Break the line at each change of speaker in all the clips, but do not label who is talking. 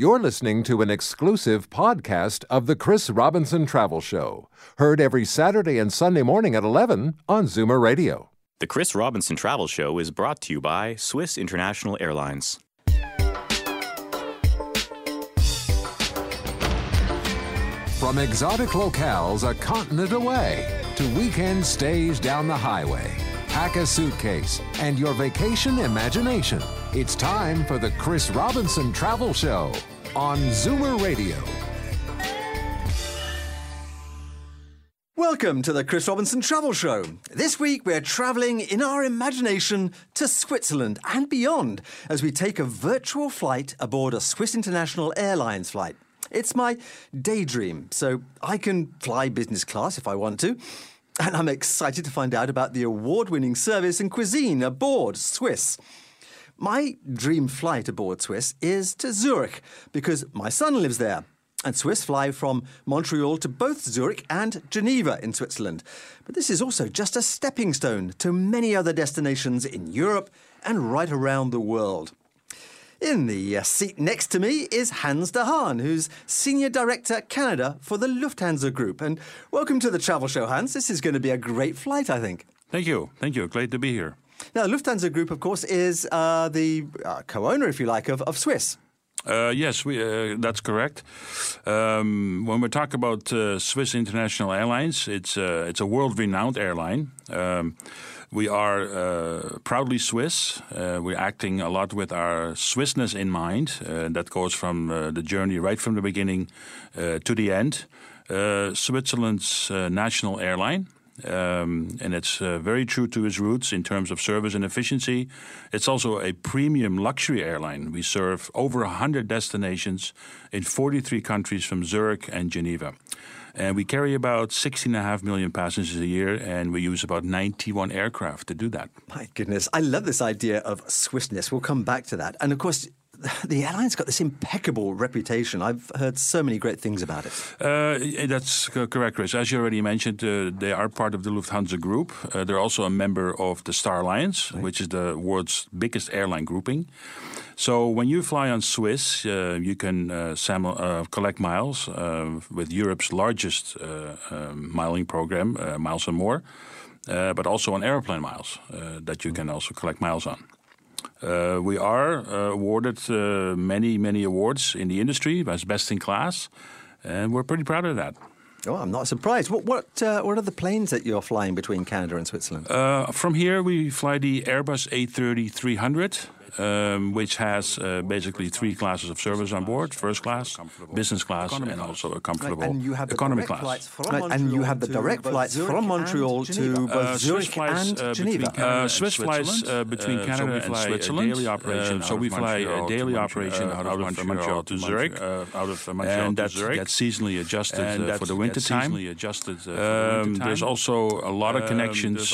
You're listening to an exclusive podcast of the Chris Robinson Travel Show, heard every Saturday and Sunday morning at 11 on Zoomer Radio.
The Chris Robinson Travel Show is brought to you by Swiss International Airlines.
From exotic locales a continent away to weekend stays down the highway, pack a suitcase and your vacation imagination. It's time for the Chris Robinson Travel Show on Zoomer Radio.
Welcome to the Chris Robinson Travel Show. This week we're travelling in our imagination to Switzerland and beyond as we take a virtual flight aboard a Swiss International Airlines flight. It's my daydream, so I can fly business class if I want to. And I'm excited to find out about the award winning service and cuisine aboard Swiss. My dream flight aboard Swiss is to Zurich because my son lives there. And Swiss fly from Montreal to both Zurich and Geneva in Switzerland. But this is also just a stepping stone to many other destinations in Europe and right around the world. In the uh, seat next to me is Hans de Haan, who's Senior Director Canada for the Lufthansa Group. And welcome to the Travel Show, Hans. This is going to be a great flight, I think.
Thank you. Thank you. Glad to be here.
Now, Lufthansa Group, of course, is uh, the uh, co owner, if you like, of, of Swiss.
Uh, yes, we, uh, that's correct. Um, when we talk about uh, Swiss International Airlines, it's uh, it's a world-renowned airline. Um, we are uh, proudly Swiss. Uh, we're acting a lot with our Swissness in mind. that goes from the journey right from the beginning to the end. Switzerland's national airline. Um, and it's uh, very true to its roots in terms of service and efficiency. It's also a premium luxury airline. We serve over 100 destinations in 43 countries from Zurich and Geneva. And we carry about 16.5 million passengers a year, and we use about 91 aircraft to do that.
My goodness, I love this idea of Swissness. We'll come back to that. And of course, the airline's got this impeccable reputation. I've heard so many great things about it.
Uh, that's correct, Chris. As you already mentioned, uh, they are part of the Lufthansa Group. Uh, they're also a member of the Star Alliance, right. which is the world's biggest airline grouping. So when you fly on Swiss, uh, you can uh, uh, collect miles with Europe's largest um, miling program, Miles and More, but also on Aeroplan miles that you can also collect miles on. Uh, we are uh, awarded uh, many, many awards in the industry as best in class, and we're pretty proud of that.
Oh, I'm not surprised. What what uh, what are the planes that you're flying between Canada and Switzerland?
Uh, from here, we fly the Airbus A330-300 um, which has uh, basically three classes of service on board: first class, business class, and also a comfortable right, and you have economy class.
Right, and you have the direct flights from Montreal to both uh, Zurich and uh, Geneva.
Uh, Swiss flights uh, between Canada and Switzerland.
Daily
operation. so we fly a daily operation out of Montreal to Zurich, out of Montreal to Zurich. That's seasonally adjusted for the winter time. There's also a lot of um, connections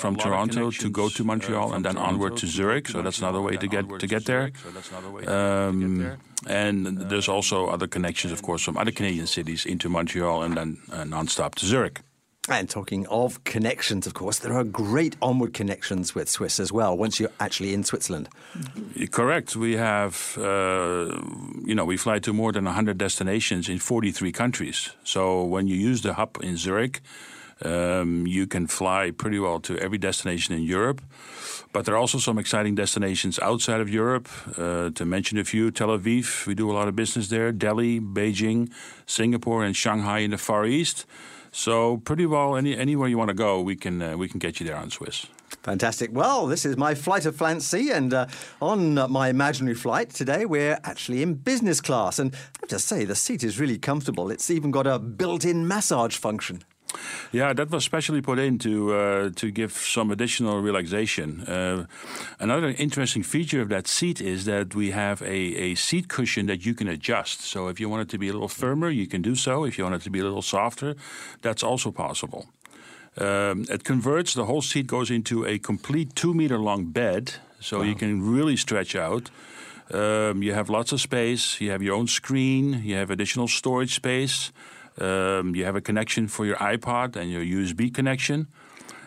from Toronto to go to Montreal and then onward to Zurich. So that's another way to get to get there. Um, and there's also other connections, of course, from other Canadian cities into Montreal and then uh, non-stop to Zurich.
And talking of connections, of course, there are great onward connections with Swiss as well once you're actually in Switzerland.
Correct. We have, uh, you know, we fly to more than 100 destinations in 43 countries. So when you use the hub in Zurich, um, you can fly pretty well to every destination in Europe. But there are also some exciting destinations outside of Europe. Uh, to mention a few, Tel Aviv, we do a lot of business there, Delhi, Beijing, Singapore, and Shanghai in the Far East. So pretty well, any, anywhere you want to go, we can uh, we can get you there on Swiss.
Fantastic. Well, this is my flight of fancy, and uh, on my imaginary flight today, we're actually in business class. And I have to say, the seat is really comfortable. It's even got a built in massage function.
Yeah, that was specially put in to uh, to give some additional relaxation. Uh, another interesting feature of that seat is that we have a, a seat cushion that you can adjust. So if you want it to be a little firmer, you can do so. If you want it to be a little softer, that's also possible. Um, it converts the whole seat goes into a complete two meter long bed, so wow. you can really stretch out. Um, you have lots of space. You have your own screen. You have additional storage space. Um, you have a connection for your iPod and your USB connection.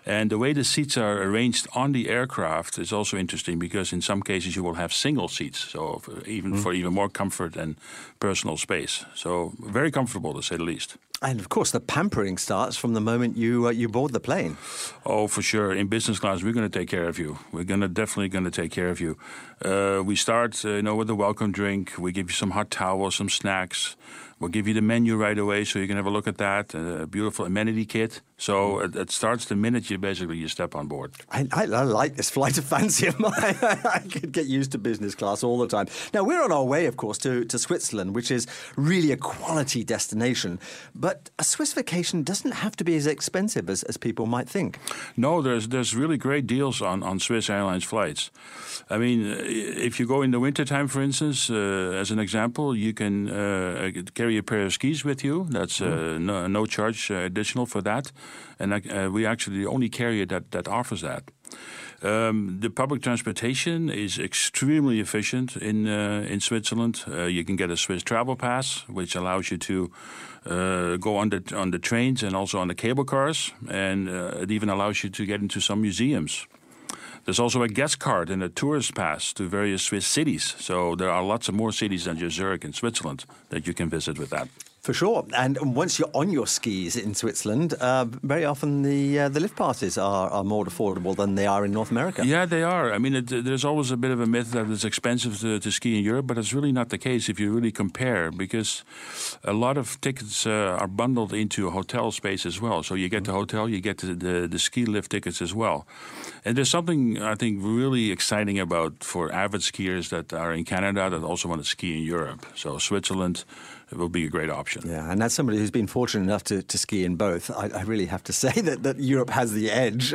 And the way the seats are arranged on the aircraft is also interesting because in some cases you will have single seats, so for even mm. for even more comfort and personal space. So very comfortable to say the least.
And of course, the pampering starts from the moment you uh, you board the plane.
Oh, for sure. In business class, we're going to take care of you. We're going to definitely going to take care of you. Uh, we start, uh, you know, with a welcome drink. We give you some hot towels, some snacks. We'll give you the menu right away, so you can have a look at that. A beautiful amenity kit. So it, it starts the minute you basically you step on board.
I, I, I like this flight of fancy of mine. I could get used to business class all the time. Now we're on our way, of course, to, to Switzerland, which is really a quality destination. But a Swiss vacation doesn't have to be as expensive as, as people might think.
No, there's there's really great deals on, on Swiss Airlines flights. I mean, if you go in the wintertime, for instance, uh, as an example, you can uh, carry a pair of skis with you. That's uh, mm. no, no, charge uh, additional for that and uh, we actually the only carrier that, that offers that. Um, the public transportation is extremely efficient in uh, in Switzerland. Uh, you can get a Swiss travel pass, which allows you to uh, go on the on the trains and also on the cable cars, and uh, it even allows you to get into some museums. There's also a guest card and a tourist pass to various Swiss cities. So there are lots of more cities than just Zurich in Switzerland that you can visit with that.
For sure, and once you're on your skis in Switzerland, uh, very often the uh, the lift passes are, are more affordable than they are in North America.
Yeah, they are. I mean, it, there's always a bit of a myth that it's expensive to, to, ski in Europe, but it's really not the case if you really compare, because a lot of tickets uh, are bundled into hotel space as well. So you get the hotel, you get the, the, the ski lift tickets as well. And there's something I think really exciting about for avid skiers that are in Canada that also want to ski in Europe. So Switzerland it will be a great option.
Yeah, and as somebody who's been fortunate enough to, to ski in both, I, I really have to say that, that Europe has the edge.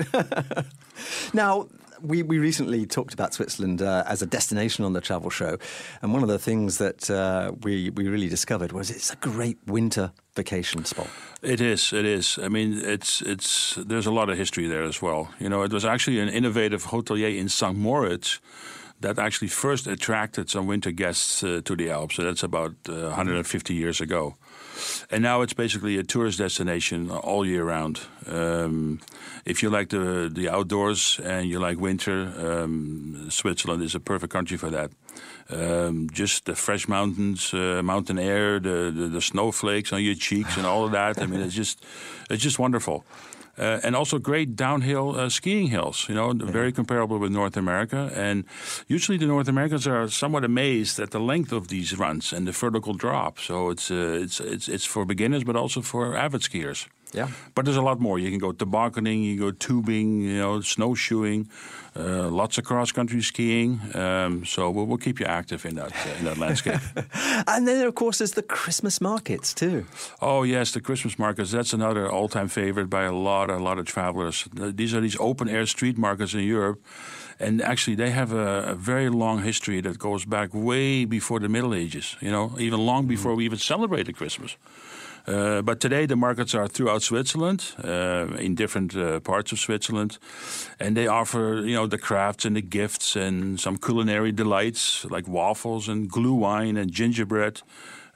now, we, we recently talked about Switzerland uh, as a destination on the travel show, and one of the things that uh, we we really discovered was it's a great winter vacation spot.
It is. It is. I mean, it's it's. There's a lot of history there as well. You know, it was actually an innovative hotelier in St. Moritz that actually first attracted some winter guests uh, to the Alps. So that's about uh, 150 years ago. And now it's basically a tourist destination all year round. Um, if you like the the outdoors and you like winter, um, Switzerland is a perfect country for that. Um, just the fresh mountains, uh, mountain air, the, the, the snowflakes on your cheeks, and all of that. I mean, it's just it's just wonderful. Uh, and also great downhill uh, skiing hills, you know, yeah. very comparable with North America. And usually the North Americans are somewhat amazed at the length of these runs and the vertical drop. So it's, uh, it's, it's, it's for beginners, but also for avid skiers.
Yeah.
But there's a lot more. You can go tobogganing, you can go tubing, you know, snowshoeing, uh, lots of cross country skiing. Um, so we'll, we'll, keep you active in that uh, in that landscape.
and then, of course, there's the Christmas markets too.
Oh yes, the Christmas markets. That's another all-time favorite by a lot, a lot of travelers. These are these open-air street markets in Europe. And actually, they have a, a, very long history that goes back way before the Middle Ages. You know, even long before we even celebrated Christmas. Uh, but today the markets are throughout Switzerland, uh, in different uh, parts of Switzerland, and they offer you know the crafts and the gifts and some culinary delights like waffles and glühwein and gingerbread.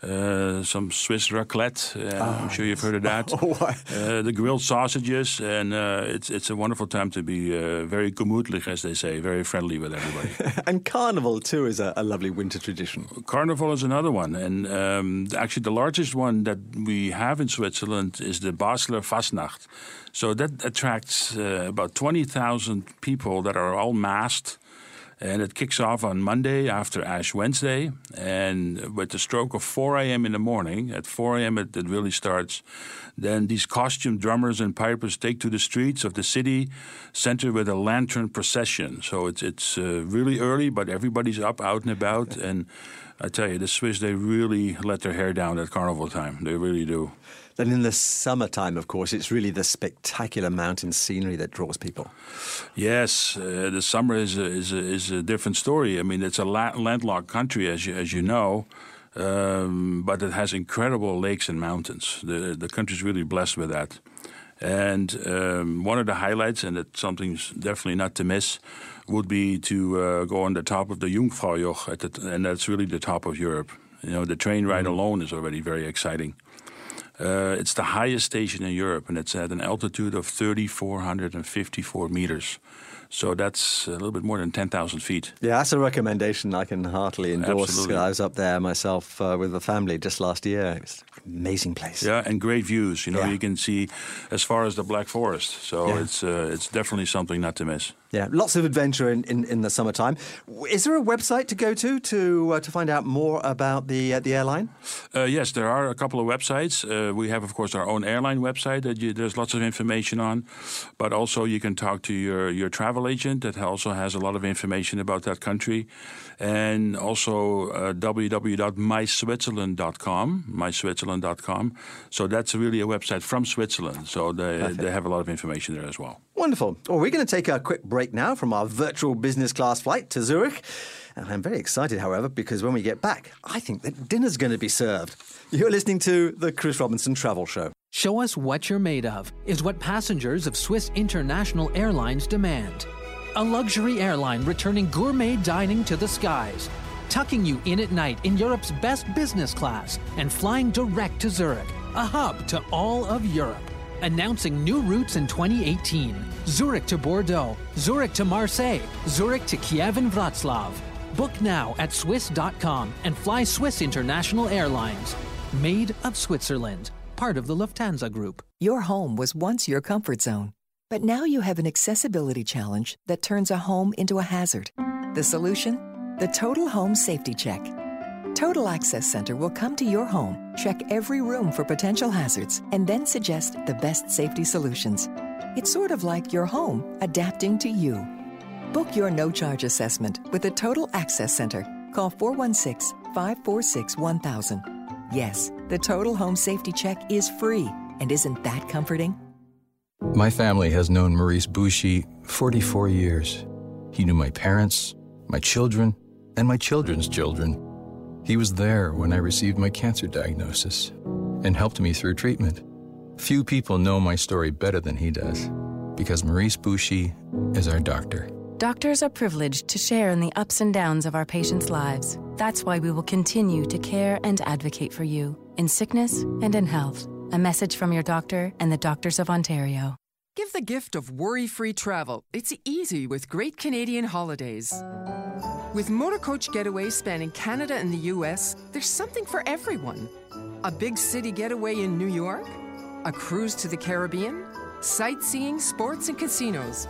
Uh, some Swiss raclette. Uh, I'm sure you've heard of that. Oh, uh, the grilled sausages, and uh, it's it's a wonderful time to be uh, very gemütlich, as they say, very friendly with everybody.
and Carnival too is a, a, lovely winter tradition.
Carnival is another one, and um, actually the largest one that we have in Switzerland is the Basler Fastnacht. So that attracts uh, about twenty thousand people that are all masked and it kicks off on Monday after Ash Wednesday. And with the stroke of 4 a.m. in the morning, at 4 a.m. It, it, really starts. Then these costumed drummers and pipers take to the streets of the city center with a lantern procession. So it's, it's uh, really early, but everybody's up, out and about. And I tell you, the Swiss, they really let their hair down at carnival time. They really do.
Then in the summertime, of course, it's really the spectacular mountain scenery that draws people.
Yes, uh, the summer is a, is, a, is a different story. I mean, it's a landlocked country, as you, as you know. Um, but it has incredible lakes and mountains. The the country's really blessed with that. And um, one of the highlights, and it's something definitely not to miss, would be to uh, go on the top of the Jungfraujoch, and that's really the top of Europe. You know, the train ride mm-hmm. alone is already very exciting. Uh, it's the highest station in Europe, and it's at an altitude of 3,454 meters. So that's a little bit more than 10,000 feet.
Yeah, that's a recommendation I can heartily endorse.
Absolutely.
I was up there myself uh, with the family just last year. It's an amazing place.
Yeah, and great views. You know,
Yeah.
you can see as far as the Black Forest. So
Yeah.
it's uh, it's definitely something not to miss.
Yeah, lots of adventure in, in, in the summertime. Is there a website to go to to uh, to find out more about the uh, the airline?
Uh, yes, there are a couple of websites. Uh, we have, of course, our own airline website that you, there's lots of information on. But also, you can talk to your, your travel agent that also has a lot of information about that country. And also uh, www.myswitzerland.com, myswitzerland.com. So that's really a website from Switzerland. So they, they have a lot of information there as well.
Wonderful. Well, we're going to take a quick break now from our virtual business class flight to Zurich. I'm very excited, however, because when we get back, I think that dinner's going to be served. You're listening to the Chris Robinson Travel Show.
Show us what you're made of, is what passengers of Swiss International Airlines demand. A luxury airline returning gourmet dining to the skies, tucking you in at night in Europe's best business class, and flying direct to Zurich, a hub to all of Europe. Announcing new routes in 2018 Zurich to Bordeaux, Zurich to Marseille, Zurich to Kiev and Wroclaw. Book now at Swiss.com and fly Swiss International Airlines. Made of Switzerland, part of the Lufthansa Group.
Your home was once your comfort zone, but now you have an accessibility challenge that turns a home into a hazard. The solution? The Total Home Safety Check. Total Access Center will come to your home, check every room for potential hazards, and then suggest the best safety solutions. It's sort of like your home adapting to you. Book your no charge assessment with the Total Access Center. Call 416 546 1000. Yes, the Total Home Safety Check is free. And isn't that comforting?
My family has known Maurice Bouchy 44 years. He knew my parents, my children, and my children's children. He was there when I received my cancer diagnosis and helped me through treatment. Few people know my story better than he does because Maurice Bouchy is our doctor.
Doctors are privileged to share in the ups and downs of our patients' lives. That's why we will continue to care and advocate for you in sickness and in health. A message from your doctor and the Doctors of Ontario.
Give the gift of worry free travel. It's easy with great Canadian holidays. With motor coach getaways spanning Canada and the US, there's something for everyone. A big city getaway in New York, a cruise to the Caribbean, sightseeing, sports, and casinos.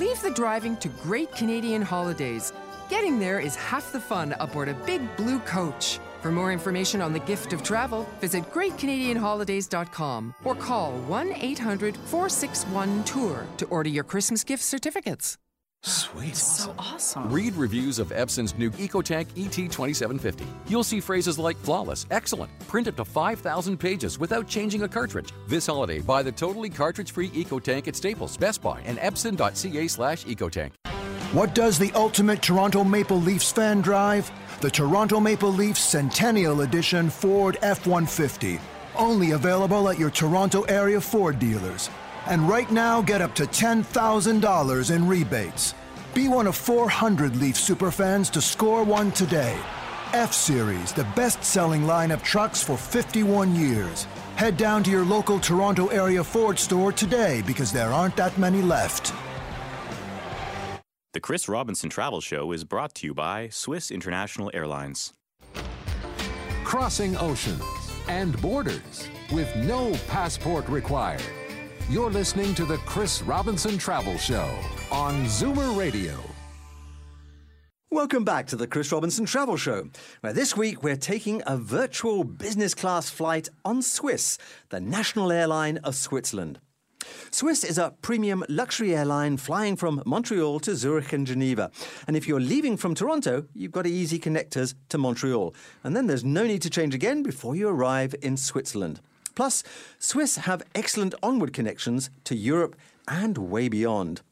Leave the driving to great Canadian holidays. Getting there is half the fun aboard a big blue coach. For more information on the gift of travel, visit greatcanadianholidays.com or call 1 800 461 Tour to order your Christmas gift certificates. Sweet. That's so awesome.
Read reviews of Epson's new EcoTank ET 2750. You'll see phrases like flawless, excellent, print up to 5,000 pages without changing a cartridge. This holiday, buy the totally cartridge-free EcoTank at Staples, Best Buy, and epson.ca slash EcoTank.
What does the ultimate Toronto Maple Leafs fan drive? The Toronto Maple Leafs Centennial Edition Ford F 150. Only available at your Toronto area Ford dealers. And right now, get up to $10,000 in rebates. Be one of 400 Leaf superfans to score one today. F Series, the best selling line of trucks for 51 years. Head down to your local Toronto area Ford store today because there aren't that many left.
The Chris Robinson Travel Show is brought to you by Swiss International Airlines.
Crossing oceans and borders with no passport required. You're listening to the Chris Robinson Travel Show on Zoomer Radio.
Welcome back to the Chris Robinson Travel Show, where this week we're taking a virtual business class flight on Swiss, the national airline of Switzerland. Swiss is a premium luxury airline flying from Montreal to Zurich and Geneva. And if you're leaving from Toronto, you've got easy connectors to Montreal. And then there's no need to change again before you arrive in Switzerland. Plus, Swiss have excellent onward connections to Europe and way beyond.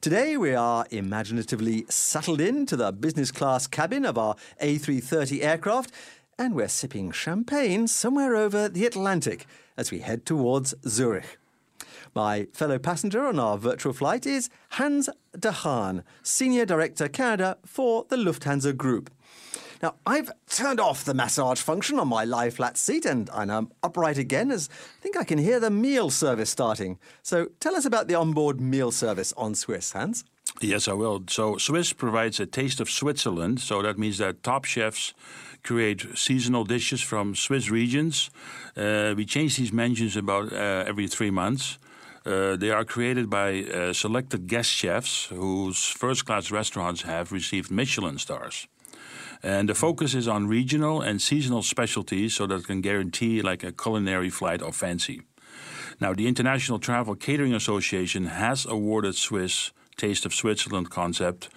Today, we are imaginatively settled into the business class cabin of our A330 aircraft, and we're sipping champagne somewhere over the Atlantic as we head towards Zurich. My fellow passenger on our virtual flight is Hans de Haan, Senior Director Canada for the Lufthansa Group. Now, I've turned off the massage function on my lie flat seat and I'm upright again as I think I can hear the meal service starting. So tell us about the onboard meal service on Swiss, Hans.
Yes, I will. So, Swiss provides a taste of Switzerland. So, that means that top chefs create seasonal dishes from Swiss regions. Uh, we change these menus about uh, every three months. Uh, they are created by uh, selected guest chefs whose first class restaurants have received Michelin stars. And the focus is on regional and seasonal specialties so that can guarantee like a culinary flight of fancy. Now, the International Travel Catering Association has awarded Swiss Taste of Switzerland concept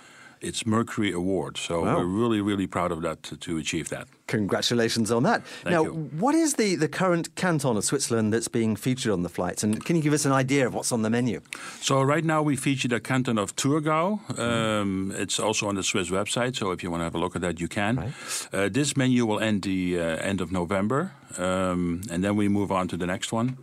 its Mercury Award. So wow. we're really, really proud of that to, to achieve that.
Congratulations on that.
Thank
now,
you.
what is the, the current canton of Switzerland that's being featured on the flights? And can you give us an idea of what's on the menu?
So, right now we feature the canton of Thurgau. Um, it's also on the Swiss website, so if you want to have a look at that, you can. Right. Uh, this menu will end the uh, end of November, um, and then we move on to the next one.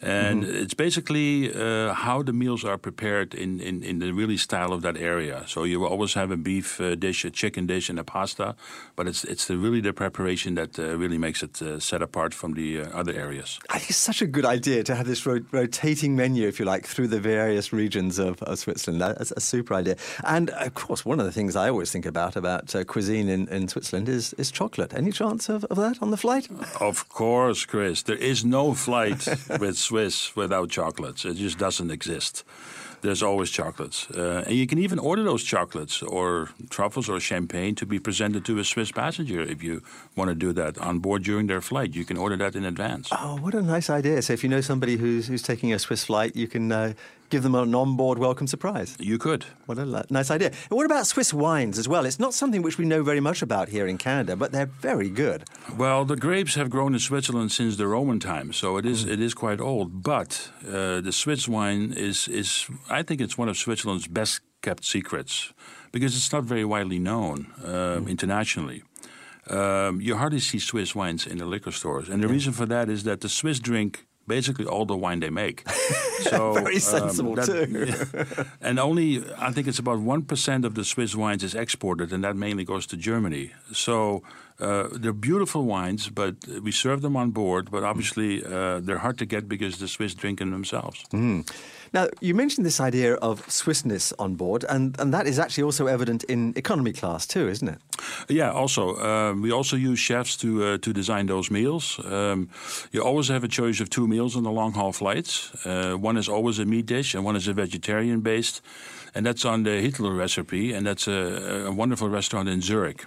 And mm-hmm. it's basically uh, how the meals are prepared in, in, in, the really style of that area. So you will always have a beef uh, dish, a chicken dish, and a pasta, but it's it's the, really the preparation that uh, really makes it uh, set apart from the uh, other areas.
I think it's such a good idea to have this ro- rotating menu, if you like, through the various regions of, of, Switzerland. That's a super idea. And of course, one of the things I always think about about uh, cuisine in, in Switzerland is, is chocolate. Any chance of, of that on the flight?
Of course, Chris. There is no flight with Swiss without chocolates. It just doesn't exist. There's always chocolates. Uh, and you can even order those chocolates or truffles or champagne to be presented to a Swiss passenger if you want to do that on board during their flight. You can order that in advance.
Oh, what a nice idea. So if you know somebody who's, who's taking a Swiss flight, you can uh, give them an on-board welcome surprise.
You could.
What a nice idea. And what about Swiss wines as well? It's not something which we know very much about here in Canada, but they're very good.
Well, the grapes have grown in Switzerland since the Roman times, so it is it is quite old. But uh, the Swiss wine is is I think it's one of Switzerland's best kept secrets because it's not very widely known um, mm. internationally. Um, you hardly see Swiss wines in the liquor stores, and the yeah. reason for that is that the Swiss drink basically all the wine they make.
So very um, sensible um, that, too.
and only I think it's about one percent of the Swiss wines is exported, and that mainly goes to Germany. So uh, they're beautiful wines, but we serve them on board. But obviously, uh, they're hard to get because the Swiss drink them themselves.
Mm. Now, you mentioned this idea of Swissness on board, and, and that is actually also evident in economy class too, isn't it?
Yeah, also. Um, we also use chefs to, uh, to design those meals. Um, you always have a choice of two meals on the long haul flights. Uh, one is always a meat dish, and one is a vegetarian based. And that's on the Hiltl recipe, and that's a, a wonderful restaurant in Zurich.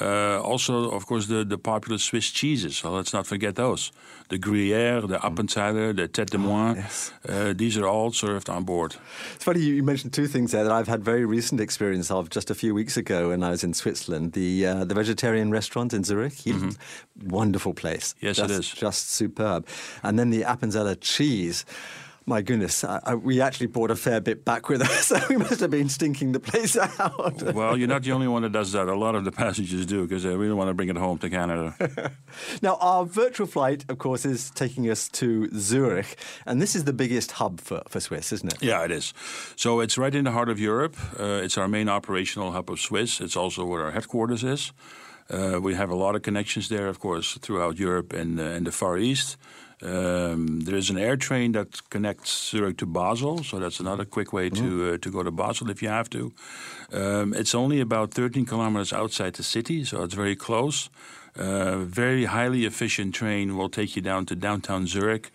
Uh, also, of course, the, the popular Swiss cheeses. So let's not forget those. The Gruyere, the Appenzeller, the Tête de Moine. Oh, yes. uh, these are all served on board.
It's funny you mentioned two things there that I've had very recent experience of just a few weeks ago when I was in Switzerland. The uh, the vegetarian restaurant in Zurich, mm-hmm. wonderful place.
Yes,
just,
it is.
Just superb. And then the Appenzeller cheese my goodness, I, I, we actually brought a fair bit back with us, so we must have been stinking the place out.
well, you're not the only one that does that. A lot of the passengers do because they really want to bring it home to Canada.
now, our virtual flight, of course, is taking us to Zurich, and this is the biggest hub for, for Swiss, isn't it?
Yeah, it is. So it's right in the heart of Europe. Uh, it's our main operational hub of Swiss. It's also where our headquarters is. Uh, we have a lot of connections there, of course, throughout Europe and, uh, and the Far East. Um, there is an air train that connects Zurich to Basel, so that's another quick way to mm. uh, to go to Basel if you have to. Um, it's only about 13 kilometers outside the city, so it's very close. Uh, very highly efficient train will take you down to downtown Zurich.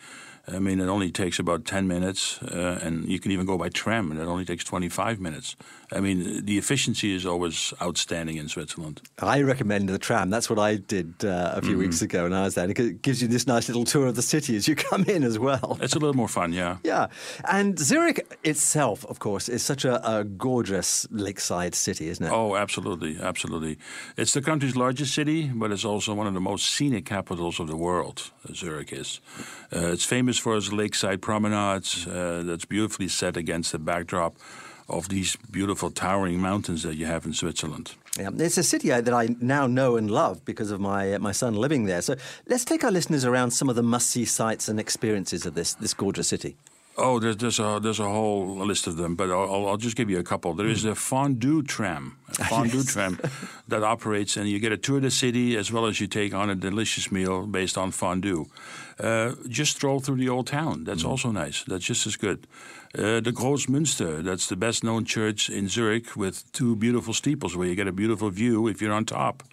I mean, it only takes about 10 minutes, uh, and you can even go by tram, and it only takes 25 minutes. I mean, the efficiency is always outstanding in Switzerland.
I recommend the tram. That's what I did uh, a few mm-hmm. weeks ago when I was there. It gives you this nice little tour of the city as you come in as well.
It's a little more fun, yeah.
Yeah. And Zurich itself, of course, is such a, a gorgeous lakeside city, isn't it?
Oh, absolutely. Absolutely. It's the country's largest city, but it's also one of the most scenic capitals of the world, Zurich is. Uh, it's famous for its lakeside promenades uh, that's beautifully set against the backdrop of these beautiful towering mountains that you have in Switzerland.
Yeah, it's a city that I now know and love because of my uh, my son living there. So let's take our listeners around some of the must-see sights and experiences of this this gorgeous city.
Oh, there's, there's a there's a whole list of them, but I'll, I'll just give you a couple. There is the fondue tram, a fondue
Yes.
tram that operates, and you get a tour of the city as well as you take on a delicious meal based on fondue. Uh, just stroll through the old town. That's also nice. That's just as good. Uh, the Großmünster, that's the best known church in Zurich with two beautiful steeples where you get a beautiful view if you're on top.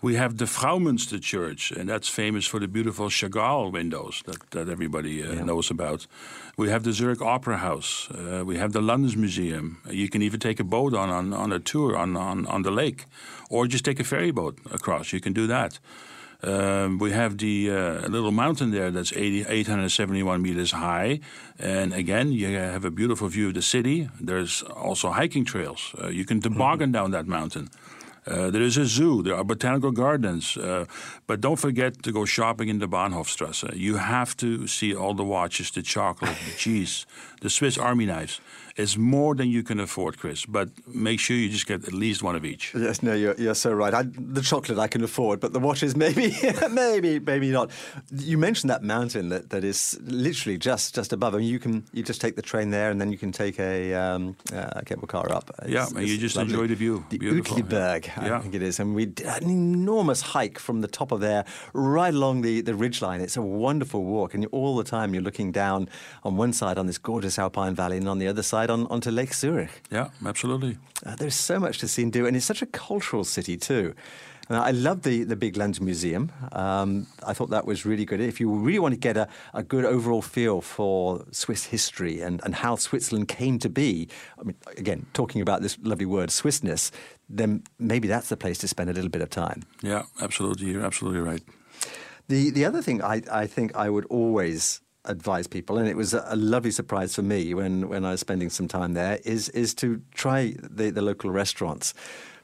We have the Fraumünster Church, and that's famous for the beautiful Chagall windows that, that everybody uh, knows about. We have the Zurich Opera House. Uh, we have the Landesmuseum. You can even take a boat on, on, on a tour on, on, on the lake, or just take a ferry boat across. You can do that. Um, we have the uh, little mountain there that's 80, 871 meters high. And again, you have a beautiful view of the city. There's also hiking trails. Uh, you can toboggan down that mountain. Uh, there is a zoo. There are botanical gardens. Uh, but don't forget to go shopping in the Bahnhofstrasse. You have to see all the watches, the chocolate, the cheese, the Swiss Army knives. It's more than you can afford, Chris. But make sure you just get at least one of each.
Yes, no, you're, you're so right. I, the chocolate I can afford, but the watches maybe, maybe, maybe not. You mentioned that mountain that, that is literally just just above. I mean, you can you just take the train there, and then you can take a, um, uh, a cable car up.
Yeah, and you just enjoy the view.
The
Beautiful, yeah.
I
Yeah.
think it is, and we did an enormous hike from the top of there right along the the ridge line. It's a wonderful walk, and you- all the time you're looking down on one side on this gorgeous alpine valley, and on the other side on, onto Lake Zurich.
Yeah, absolutely.
Uh, there's so much to see and do, and it's such a cultural city too. And I love the, the Big Land Museum. Um, I thought that was really good. If you really want to get a, a good overall feel for Swiss history and, and how Switzerland came to be, I mean, again, talking about this lovely word, Swissness, then maybe that's the place to spend a little bit of time.
Yeah, absolutely. You're absolutely right.
The the other thing I, I think I would always advise people, and it was a, lovely surprise for me when, when I was spending some time there, is is to try the, the local restaurants.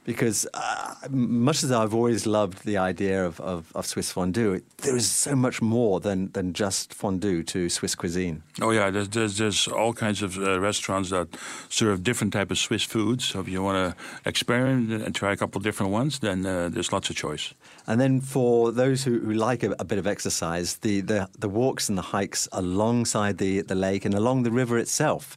Because uh, much as I've always loved the idea of, of, of Swiss fondue, there is so much more than, than just fondue to Swiss cuisine.
Oh yeah, there's there's, there's all kinds of uh, restaurants that serve different type of Swiss foods. So if you want to experiment and try a couple different ones, then uh, there's lots of choice.
And then for those who, who like a, a bit of exercise, the, the, the walks and the hikes alongside the, the lake and along the river itself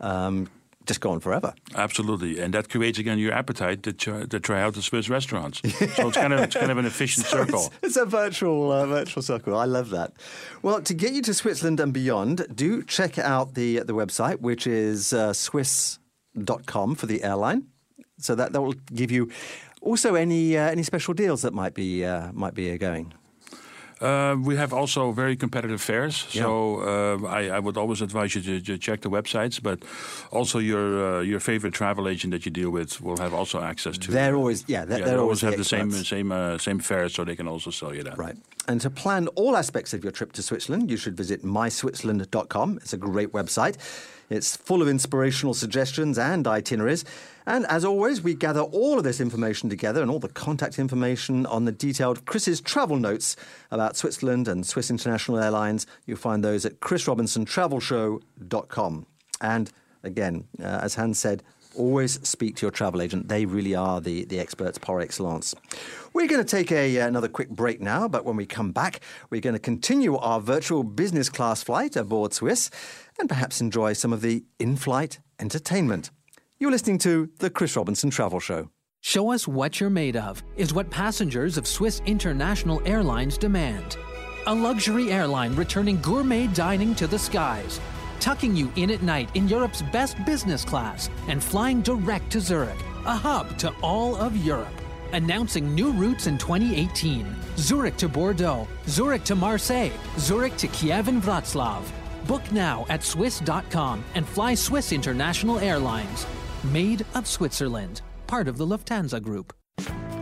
um, just go on forever.
Absolutely, and that creates again your appetite to try, to try out the Swiss restaurants. so it's kind of it's kind of an efficient
So
circle.
It's, it's a virtual uh, virtual circle. I love that. Well, to get you to Switzerland and beyond, do check out the the website, which is uh, Swiss.com for the airline. So that that will give you also any uh, any special deals that might be uh, might be uh, going.
Uh, we have also very competitive fares, so uh, I, I would always advise you to, to check the websites. But also your uh, your favorite travel agent that you deal with will have also access to.
They're always yeah they're,
yeah,
always
always have
the
the same same uh, same fares, so they can also sell you that.
Right. And to plan all aspects of your trip to Switzerland, you should visit myswitzerland.com. It's a great website. It's full of inspirational suggestions and itineraries. And as always, we gather all of this information together and all the contact information on the detailed Chris's travel notes about Switzerland and Swiss International Airlines. You'll find those at chrisrobinsontravelshow.com. And again, uh, as Hans said, always speak to your travel agent. They really are the, the experts par excellence. We're going to take a, another quick break now, but when we come back, we're going to continue our virtual business class flight aboard Swiss and perhaps enjoy some of the in flight entertainment. You're listening to The Chris Robinson Travel Show.
Show us what you're made of is what passengers of Swiss International Airlines demand. A luxury airline returning gourmet dining to the skies, tucking you in at night in Europe's best business class, and flying direct to Zurich, a hub to all of Europe. Announcing new routes in 2018 Zurich to Bordeaux, Zurich to Marseille, Zurich to Kiev and Wroclaw. Book now at Swiss.com and fly Swiss International Airlines. Made of Switzerland, part of the Lufthansa Group.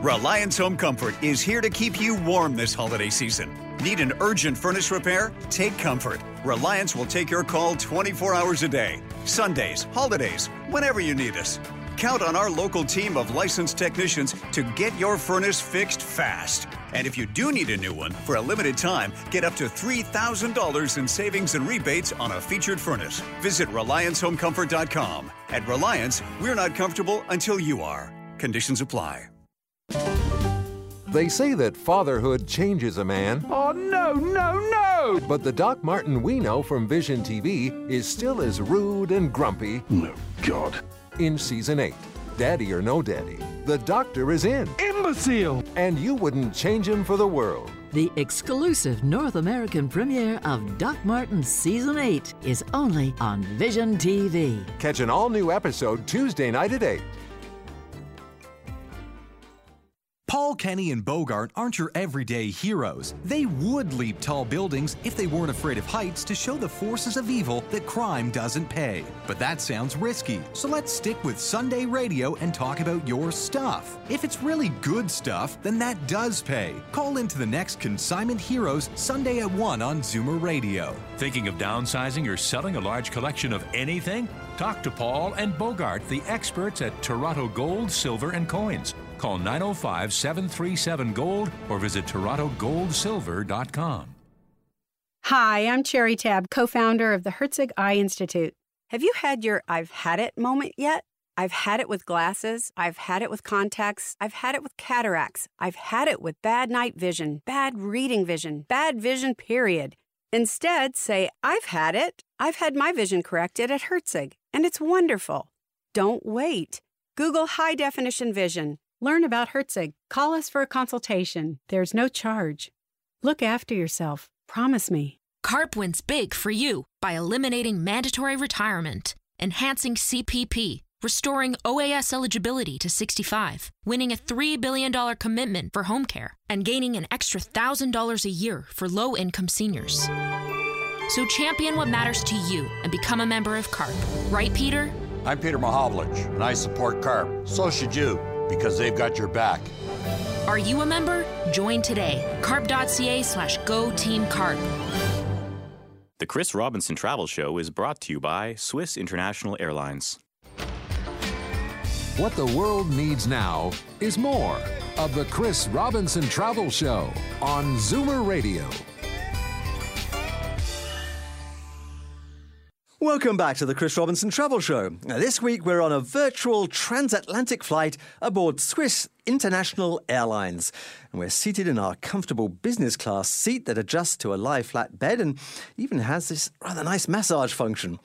Reliance Home Comfort is here to keep you warm this holiday season. Need an urgent furnace repair? Take comfort. Reliance will take your call 24 hours a day, Sundays, holidays, whenever you need us. Count on our local team of licensed technicians to get your furnace fixed fast. And if you do need a new one, for a limited time, get up to $3,000 in savings and rebates on a featured furnace. Visit RelianceHomeComfort.com. At Reliance, we're not comfortable until you are. Conditions apply.
They say that fatherhood changes a man.
Oh, no, no, no!
But the Doc Martin we know from Vision TV is still as rude and grumpy.
No, God.
In season 8, Daddy or No Daddy, the doctor is in.
Imbecile!
And you wouldn't change him for the world.
The exclusive North American premiere of Doc Martin Season 8 is only on Vision TV.
Catch an all new episode Tuesday night at 8.
Paul, Kenny, and Bogart aren't your everyday heroes. They would leap tall buildings if they weren't afraid of heights to show the forces of evil that crime doesn't pay. But that sounds risky, so let's stick with Sunday radio and talk about your stuff. If it's really good stuff, then that does pay. Call into the next Consignment Heroes Sunday at 1 on Zoomer Radio.
Thinking of downsizing or selling a large collection of anything? Talk to Paul and Bogart, the experts at Toronto Gold, Silver, and Coins. Call 905 737 Gold or visit TorontoGoldSilver.com.
Hi, I'm Cherry Tab, co founder of the Herzig Eye Institute. Have you had your I've had it moment yet? I've had it with glasses. I've had it with contacts. I've had it with cataracts. I've had it with bad night vision, bad reading vision, bad vision, period. Instead, say, I've had it. I've had my vision corrected at Herzig, and it's wonderful. Don't wait. Google high definition vision. Learn about Herzig. Call us for a consultation. There's no charge. Look after yourself. Promise me.
CARP wins big for you by eliminating mandatory retirement, enhancing CPP, restoring OAS eligibility to 65, winning a $3 billion commitment for home care, and gaining an extra $1,000 a year for low income seniors. So champion what matters to you and become a member of CARP. Right, Peter?
I'm Peter Mahovlich, and I support CARP. So should you because they've got your back.
Are you a member? Join today. carp.ca slash go team carp.
The Chris Robinson Travel Show is brought to you by Swiss International Airlines.
What the world needs now is more of the Chris Robinson Travel Show on Zoomer Radio.
Welcome back to the Chris Robinson Travel Show. Now, this week we're on a virtual transatlantic flight aboard Swiss International Airlines. And we're seated in our comfortable business class seat that adjusts to a lie flat bed and even has this rather nice massage function.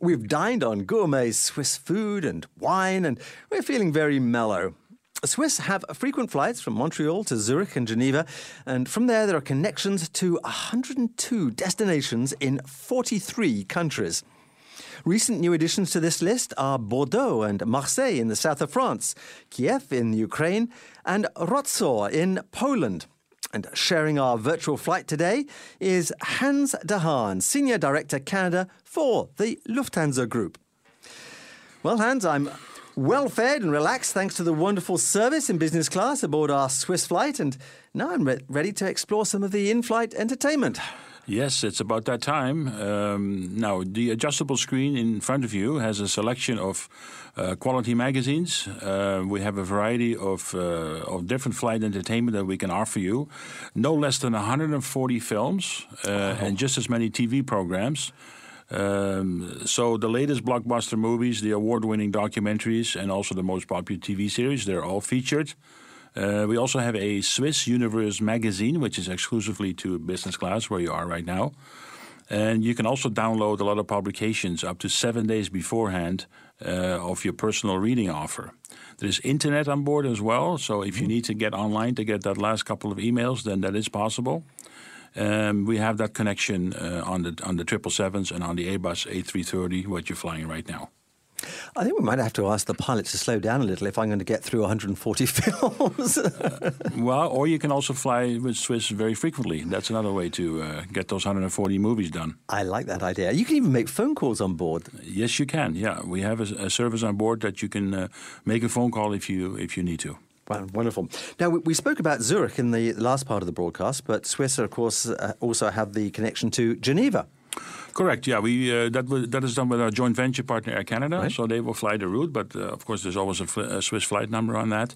We've dined on gourmet Swiss food and wine, and we're feeling very mellow. Swiss have frequent flights from Montreal to Zurich and Geneva, and from there there are connections to 102 destinations in 43 countries. Recent new additions to this list are Bordeaux and Marseille in the south of France, Kiev in Ukraine, and Wrocław in Poland. And sharing our virtual flight today is Hans de Haan, Senior Director Canada for the Lufthansa Group. Well, Hans, I'm well fed and relaxed thanks to the wonderful service in business class aboard our Swiss flight, and now I'm re- ready to explore some of the in flight entertainment.
Yes, it's about that time. Um, now, the adjustable screen in front of you has a selection of uh, quality magazines. Uh, we have a variety of, uh, of different flight entertainment that we can offer you. No less than 140 films oh. and just as many TV programs. Um, so the latest blockbuster movies, the award-winning documentaries, and also the most popular TV series, they're all featured. Uh, we also have a Swiss Universe magazine, which is exclusively to business class, where you are right now. And you can also download a lot of publications up to seven days beforehand uh, of your personal reading offer. There's internet on board as well, so if you need to get online to get that last couple of emails, then that is possible. Um, we have that connection uh, on the on the triple sevens and on the Airbus A330, what you're flying right now.
I think we might have to ask the pilots to slow down a little if I'm going to get through 140 films. uh,
well, or you can also fly with Swiss very frequently. That's another way to uh, get those 140 movies done.
I like that idea. You can even make phone calls on board.
Yes, you can. Yeah, we have a, a service on board that you can uh, make a phone call if you if you need to.
Wow, wonderful. Now, we spoke about Zurich in the last part of the broadcast, but Swiss, of course, uh, also have the connection to Geneva.
Correct. Yeah, we uh, that was, that is done with our joint venture partner Air Canada, right. so they will fly the route. But uh, of course, there's always a, fl- a, Swiss flight number on that.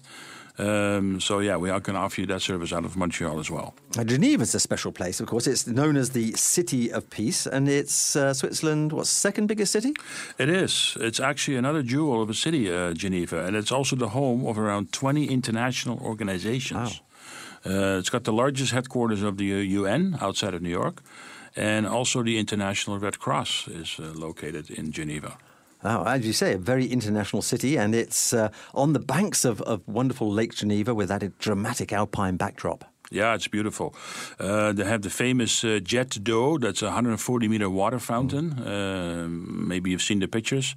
Um, so yeah, we are going to offer you that service out of Montreal as well.
Geneva is a special place, of course. It's known as the City of Peace, and it's uh, Switzerland. What's second biggest city?
It is. It's actually another jewel of a city, uh, Geneva, and it's also the home of around 20 international organizations.
Wow.
Uh, it's got the largest headquarters of the UN outside of New York, and also the International Red Cross is uh, located in Geneva.
Oh, as you say, a very international city, and it's uh, on the banks of, of wonderful Lake Geneva with that dramatic alpine backdrop.
Yeah, it's beautiful. Uh, they have the famous uh, Jet d'eau. That's a 140 meter water fountain. Uh, maybe you've seen the pictures.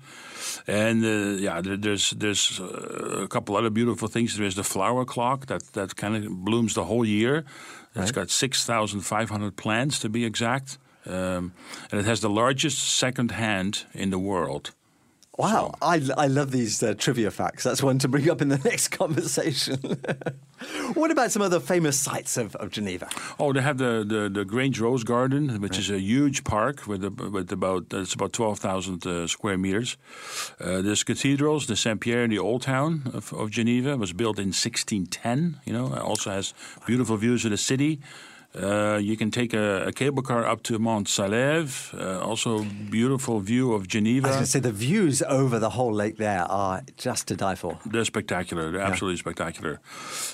And uh, yeah, there's there's uh, a couple other beautiful things. There's the flower clock that that kind of blooms the whole year. It's got 6,500 plants to be exact. Um, and it has the largest second hand in the world.
Wow, I, I love these uh, trivia facts. That's one to bring up in the next conversation. what about some other famous sites of, of Geneva?
Oh, they have the, the, the Grange Rose Garden, which right. is a huge park with, a, with about it's about twelve thousand uh, square meters. Uh, there's cathedrals, the Saint Pierre in the Old Town of, of Geneva was built in 1610. You know, it also has beautiful views of the city. Uh, you can take a, a, cable car up to Mont Salève. Uh, also, beautiful view of Geneva.
I was going to say the views over the whole lake there are just to die for.
They're spectacular. They're yeah. absolutely spectacular.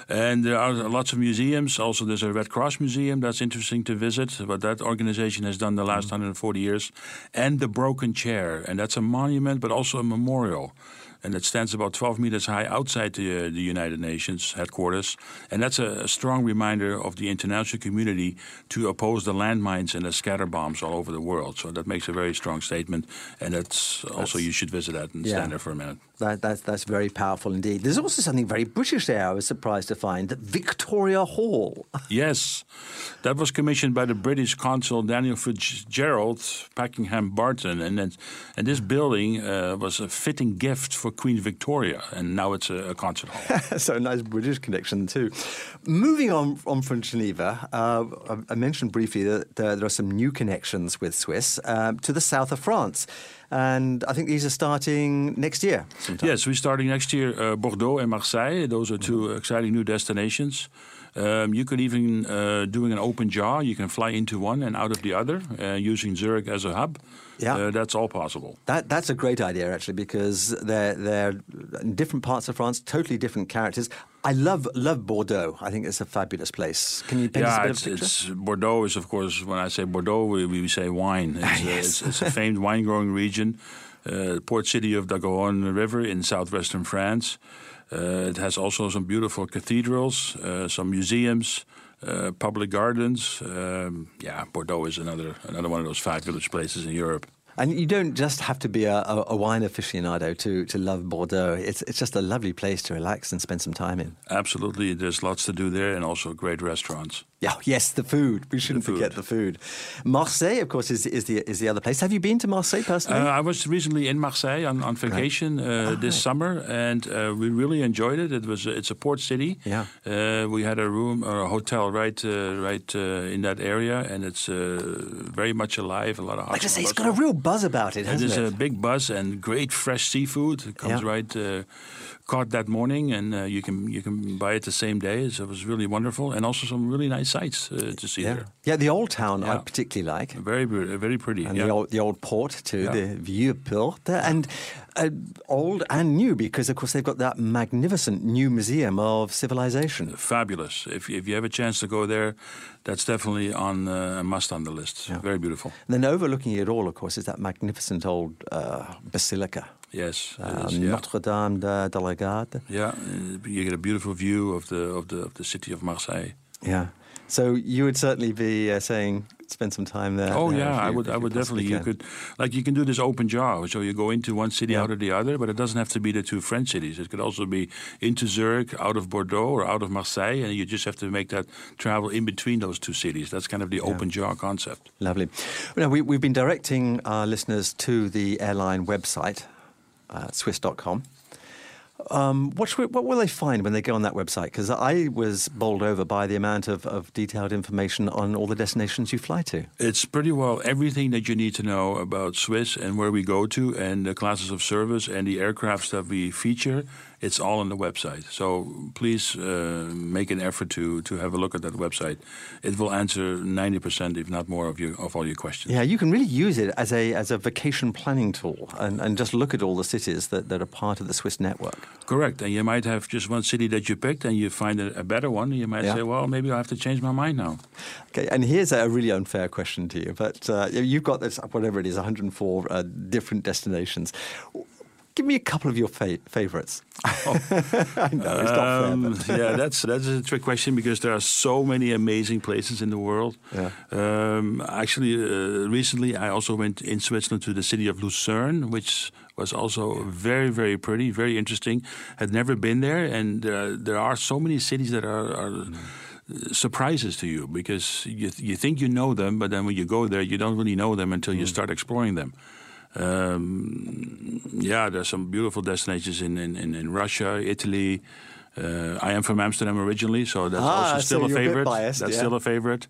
And there are lots of museums. Also, there's a Red Cross museum that's interesting to visit. What that organization has done the last mm. 140 years, and the Broken Chair, and that's a monument, but also a memorial and it stands about 12 meters high outside the, uh, the United Nations headquarters. And that's a, a, strong reminder of the international community to oppose the landmines and the scatter bombs all over the world. So that makes a very strong statement, and that's also you should visit that and yeah, stand there for a minute.
That, that's, that's very powerful indeed. There's also something very British there. I was surprised to find that Victoria Hall.
yes, that was commissioned by the British consul Daniel Fitzgerald, Pakenham Barton, and and this building uh, was a fitting gift for Queen Victoria, and now it's a, a concert hall.
so a nice British connection too. Moving on, on from Geneva, uh, I mentioned briefly that uh, there are some new connections with Swiss uh, to the south of France. And I think these are starting next year. Sometime.
Yes, we're starting next year. Uh, Bordeaux and Marseille. Those are 2 mm-hmm. exciting new destinations. Um, you could even uh, doing an open jaw. You can fly into one and out of the other uh, using Zurich as a hub. Yeah, uh, that's all possible.
That that's a great idea actually because they're they're in different parts of France, totally different characters. I love love Bordeaux. I think it's a fabulous place. Can you paint
yeah,
us a bit
it's,
of a picture?
It's, Bordeaux is of course when I say Bordeaux, we, we say wine. It's, yes. it's, it's a famed wine growing region. Uh, port city of the Garonne River in southwestern France. Uh, it has also some beautiful cathedrals, uh, some museums, uh, public gardens. Um, yeah, Bordeaux is another another one of those fabulous places in Europe.
And you don't just have to be a, a, a, wine aficionado to, to love Bordeaux. It's, it's just a lovely place to relax and spend some time in.
Absolutely. There's lots to do there and also great restaurants.
Yeah, yes, the food. We shouldn't the forget the food. Marseille, of course, is, is, the, is the other place. Have you been to Marseille personally? Uh,
I was recently in Marseille on, on vacation right. uh, oh, this right. summer, and uh, we really enjoyed it. It was It's a port city.
Yeah.
Uh, we had a room or a hotel right uh, right uh, in that area, and it's very much alive. A lot of
Like I say, it's got a real buzz about it, hasn't
it? There's a big buzz and great fresh seafood. It comes yeah. right caught that morning, and uh, you can you can buy it the same day. So it was really wonderful, and also some really nice sights uh, to see
yeah.
there.
Yeah, the old town yeah. I particularly like.
Very very pretty.
And
yeah.
the old the old port too, the Vieux Port, and uh, old and new because of course they've got that magnificent new museum of civilization.
Fabulous. If if you have a chance to go there, that's definitely on uh, a must on the list. Very beautiful.
And then overlooking it all, of course, is that magnificent old uh, basilica.
Yes,
uh, yeah. Notre Dame de, de la Garde.
Yeah, you get a beautiful view of the of the of the city of Marseille.
Yeah, so you would certainly be uh, saying spend some time there.
Oh
there
yeah,
you,
I would. I would definitely. You could, like, you can do this open jaw. So you go into one city, yeah. out of the other, but it doesn't have to be the two French cities. It could also be into Zurich, out of Bordeaux, or out of Marseille, and you just have to make that travel in between those two cities. That's kind of the yeah. open jaw concept.
Lovely. Now, we, we've been directing our listeners to the airline website uh, Swiss.com. Um, what, what, will they find when they go on that website? Because I was bowled over by the amount of, of, detailed information on all the destinations you fly to.
It's pretty well everything that you need to know about Swiss and where we go to, and the classes of service and the aircrafts that we feature It's all on the website. So please uh, make an effort to to have a look at that website. It will answer ninety percent, if not more, of you of all your questions.
Yeah, you can really use it as a as a vacation planning tool, and, and just look at all the cities that, that are part of the Swiss network.
Correct. And you might have just one city that you picked, and you find a, a better one. You might
Yeah.
say, well, maybe I have to change my mind now.
Okay, and here's a really unfair question to you, but uh, you've got this whatever it is, 104 uh, different destinations. Give me a couple of your fa- favorites. I know it's not fair.
Um, yeah, that's that's a trick question because there are so many amazing places in the world.
Yeah.
Um, actually, uh, recently I also went in Switzerland to the city of Lucerne, which was also very very pretty, very interesting. Had never been there, and uh, there are so many cities that are. are uh, Surprises to you because you you think you know them, but then when you go there, you don't really know them until you start exploring them. Um, yeah, there's some beautiful destinations in, in, in, in Russia, Italy. Uh, I am from Amsterdam originally, so that's
Ah,
also
so
still a
you're a
favorite.
biased,
that's
yeah.
still a favorite.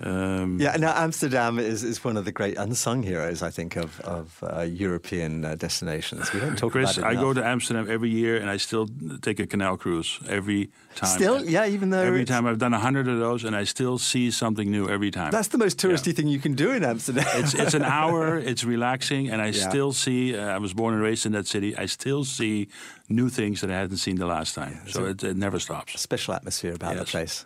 Um,
yeah, now Amsterdam is, is one of the great unsung heroes, I think, of, of uh, European uh, destinations. We don't talk
Chris,
about it
I go to Amsterdam every year, and I still take a canal cruise every time.
Still? Yeah, even though
every time I've done a hundred of those, and I still see something new every time.
That's the most touristy thing you can do in Amsterdam.
it's it's an hour. It's relaxing, and I
Yeah.
still see. Uh, I was born and raised in that city. I still see new things that I hadn't seen the last time. so it, it never stops.
special atmosphere about the place.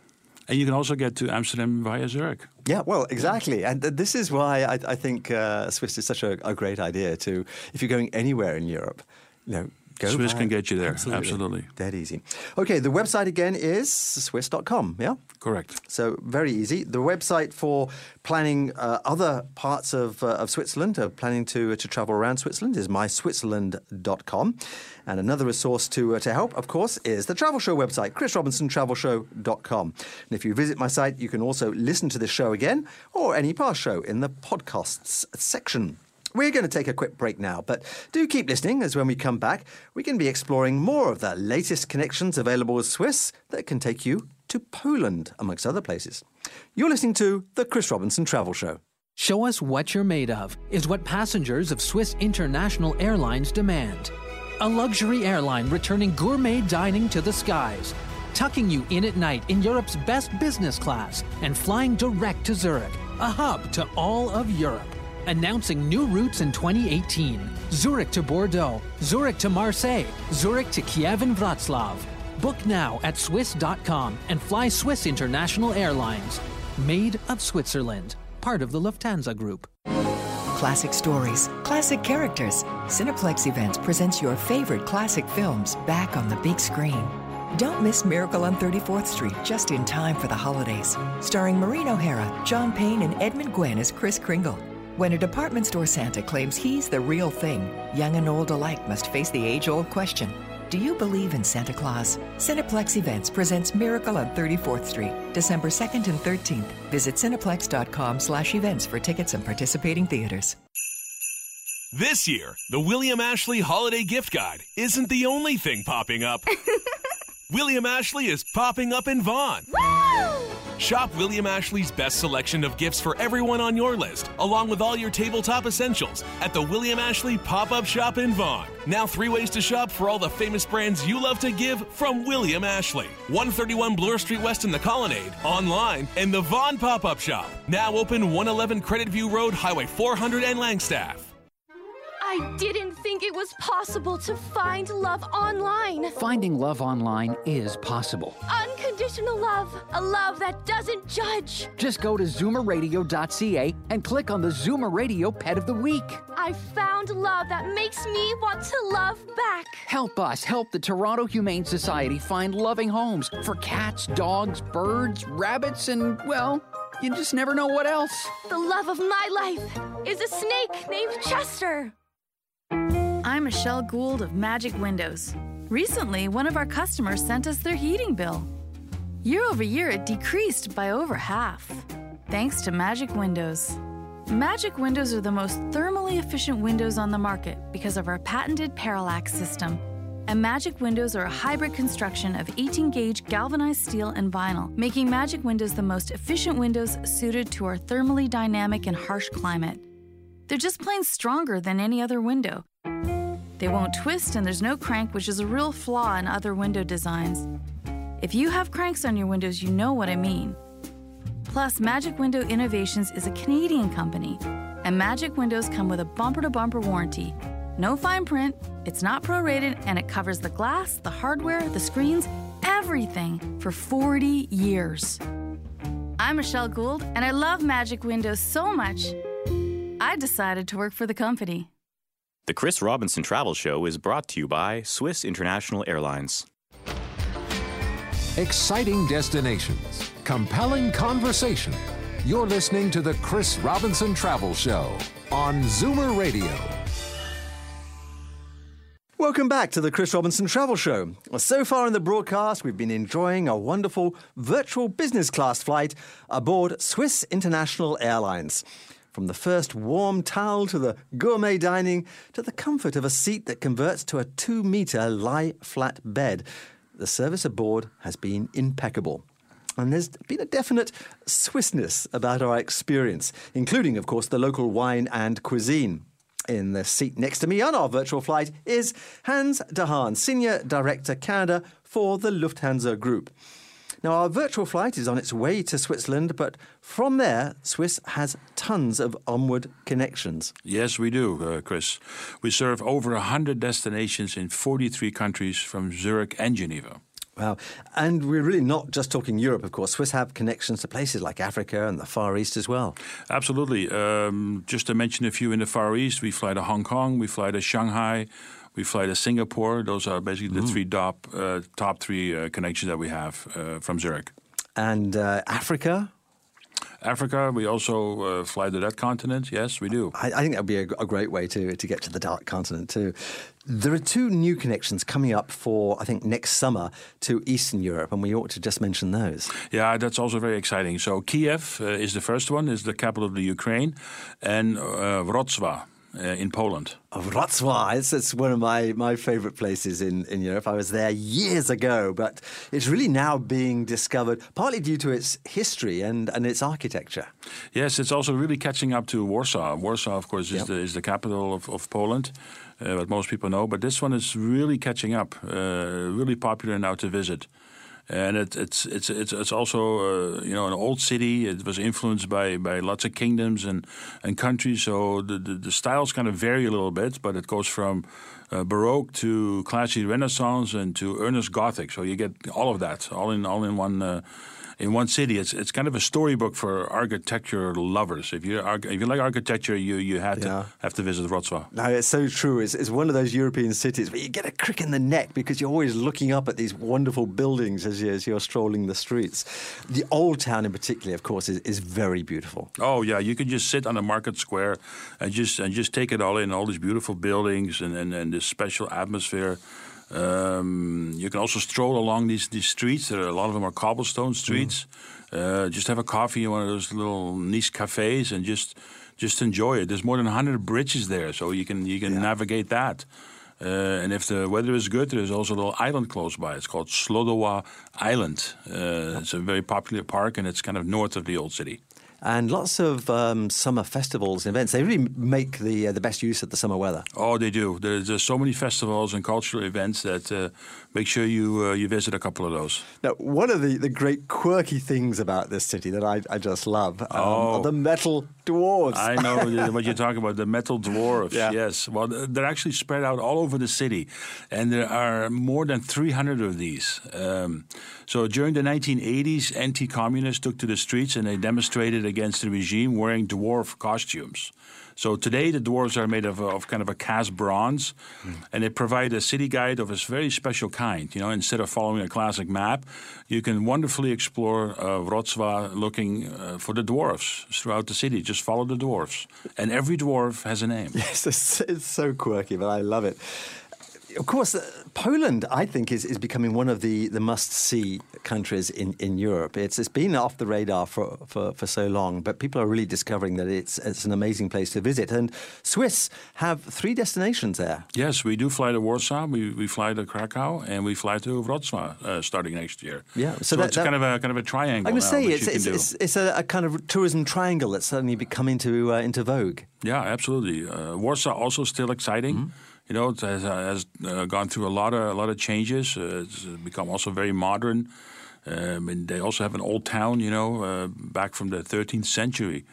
And you can also get to Amsterdam via Zurich.
Yeah, well, exactly. And th- this is why I, I think uh, Swiss is such a, a great idea to, if you're going anywhere in Europe, you know, go
Swiss can get you there. Absolutely.
Dead easy. Okay, the website again is swiss.com, yeah?
Correct.
So very easy. The website for planning uh, other parts of, uh, of Switzerland, uh, planning to, to travel around Switzerland, is myswitzerland.com. And another resource to, uh, to help, of course, is the travel show website, chrisrobinsontravelshow.com. And if you visit my site, you can also listen to this show again or any past show in the podcasts section. We're going to take a quick break now, but do keep listening as when we come back, we're going to be exploring more of the latest connections available with Swiss that can take you to Poland, amongst other places. You're listening to The Chris Robinson Travel Show.
Show us what you're made of is what passengers of Swiss International Airlines demand. A luxury airline returning gourmet dining to the skies, tucking you in at night in Europe's best business class, and flying direct to Zurich, a hub to all of Europe. Announcing new routes in 2018 Zurich to Bordeaux, Zurich to Marseille, Zurich to Kiev and Wroclaw. Book now at Swiss.com and fly Swiss International Airlines. Made of Switzerland, part of the Lufthansa Group.
Classic stories, classic characters. Cineplex Events presents your favorite classic films back on the big screen. Don't miss Miracle on 34th Street just in time for the holidays. Starring Maureen O'Hara, John Payne, and Edmund Gwenn as Kris Kringle. When a department store Santa claims he's the real thing, young and old alike must face the age old question Do you believe in Santa Claus? Cineplex Events presents Miracle on 34th Street, December 2nd and 13th. Visit cineplex.com slash events for tickets and participating theaters.
This year, the William Ashley Holiday Gift Guide isn't the only thing popping up. William Ashley is popping up in Vaughan. Shop William Ashley's best selection of gifts for everyone on your list, along with all your tabletop essentials at the William Ashley Pop Up Shop in Vaughan. Now, three ways to shop for all the famous brands you love to give from William Ashley 131 Bloor Street West in the Colonnade, online, and the Vaughan Pop Up Shop. Now open 111 Credit View Road, Highway 400 and Langstaff.
I didn't think it was possible to find love online.
Finding love online is possible.
Unconditional love, a love that doesn't judge.
Just go to zoomerradio.ca and click on the Zoomer Radio Pet of the Week.
I found love that makes me want to love back.
Help us help the Toronto Humane Society find loving homes for cats, dogs, birds, rabbits, and, well, you just never know what else.
The love of my life is a snake named Chester.
I'm Michelle Gould of Magic Windows. Recently, one of our customers sent us their heating bill. Year over year, it decreased by over half, thanks to Magic Windows. Magic Windows are the most thermally efficient windows on the market because of our patented parallax system. And Magic Windows are a hybrid construction of 18 gauge galvanized steel and vinyl, making Magic Windows the most efficient windows suited to our thermally dynamic and harsh climate. They're just plain stronger than any other window. They won't twist and there's no crank, which is a real flaw in other window designs. If you have cranks on your windows, you know what I mean. Plus, Magic Window Innovations is a Canadian company, and Magic Windows come with a bumper to bumper warranty. No fine print, it's not prorated, and it covers the glass, the hardware, the screens, everything for 40 years. I'm Michelle Gould, and I love Magic Windows so much, I decided to work for the company.
The Chris Robinson Travel Show is brought to you by Swiss International Airlines.
Exciting destinations, compelling conversation. You're listening to the Chris Robinson Travel Show on Zoomer Radio.
Welcome back to the Chris Robinson Travel Show. So far in the broadcast, we've been enjoying a wonderful virtual business class flight aboard Swiss International Airlines. From the first warm towel to the gourmet dining to the comfort of a seat that converts to a two metre lie flat bed, the service aboard has been impeccable. And there's been a definite Swissness about our experience, including, of course, the local wine and cuisine. In the seat next to me on our virtual flight is Hans de Haan, Senior Director Canada for the Lufthansa Group. Now, our virtual flight is on its way to Switzerland, but from there, Swiss has tons of onward connections.
Yes, we do, uh, Chris. We serve over 100 destinations in 43 countries from Zurich and Geneva.
Wow. And we're really not just talking Europe, of course. Swiss have connections to places like Africa and the Far East as well.
Absolutely. Um, just to mention a few in the Far East, we fly to Hong Kong, we fly to Shanghai, we fly to Singapore. Those are basically the
Mm.
three top, uh, top three uh, connections that we have uh, from Zurich.
And uh, Africa?
Africa, we also uh, fly to that continent. Yes, we do.
I, I think that would be a, a great way to, to get to the dark continent too. There are two new connections coming up for, I think, next summer to Eastern Europe, and we ought to just mention those.
Yeah, that's also very exciting. So Kiev uh, is the first one, is the capital of the Ukraine, and uh, Wrocław in Poland.
Wrocław, it's, it's one of my, my favourite places in, in Europe. I was there years ago, but it's really now being discovered, partly due to its history and, and its architecture.
Yes, it's also really catching up to Warsaw. Warsaw, of course, is,
Yep.
the, is the capital of, of Poland, uh, what most people know. But this one is really catching up, uh, really popular now to visit. And it, it's it's it's it's also uh, you know an old city. It was influenced by, by lots of kingdoms and, and countries. So the, the the styles kind of vary a little bit, but it goes from uh, Baroque to classy Renaissance and to earnest Gothic. So you get all of that all in all in one. In one city, it's it's kind of a storybook for architecture lovers. If you if you like architecture, you you
Yeah.
to have to visit Wrocław.
No, it's so true. It's, it's one of those European cities where you get a crick in the neck because you're always looking up at these wonderful buildings as, you, as you're strolling the streets. The old town, in particular, of course, is, is very beautiful.
Oh yeah, you can just sit on the market square and just and just take it all in, all these beautiful buildings and and, and this special atmosphere. Um, you can also stroll along these these streets. There are, a lot of them are cobblestone streets. Uh, just have a coffee in one of those little niche cafes and just just enjoy it. There's more than 100 bridges there, so you can you can navigate that. Uh, and if the weather is good, there's also a little island close by. It's called Slodowa Island. Uh, It's a very popular park, and it's kind of north of the old city.
And lots of um, summer festivals and events. They really make the, uh, the best use of the summer weather.
Oh, they do. There's, there's so many festivals and cultural events that uh, make sure you uh, you visit a couple of those.
Now, one of the, the great quirky things about this city that I, I just love um,
Oh.
are the metal dwarves.
I know what you're talking about, the metal dwarfs.
Yeah.
Yes. Well, they're actually spread out all over the city, and there are more than 300 of these. Um, so during the 1980s, anti-communists took to the streets and they demonstrated against the regime wearing dwarf costumes. So today, the dwarves are made of, of kind of a cast bronze, and they provide a city guide of a very special kind. You know, instead of following a classic map, you can wonderfully explore uh, Wrocław looking uh, for the dwarves throughout the city. Just follow the dwarves, and every dwarf has a name.
Yes, it's, it's so quirky, but I love it. Of course, uh, Poland, I think, is, is becoming one of the, the must see countries in, in Europe. It's, it's been off the radar for, for, for so long, but people are really discovering that it's, it's an amazing place to visit. And Swiss have three destinations there.
Yes, we do fly to Warsaw, we, we fly to Krakow, and we fly to Wrocław uh, starting next year.
Yeah,
so,
so that-
it's
that-
kind of a kind of a triangle.
Going to say it's, it's, it's, it's a, a kind of tourism triangle that's suddenly become into, uh, into vogue.
Yeah, absolutely. Uh, Warsaw also still exciting.
Mm-hmm.
You know, it has, has uh, gone through a lot of a lot of changes. Uh, it's become also very modern. Um, and they also have an old town, you know, uh, back from the 13th century,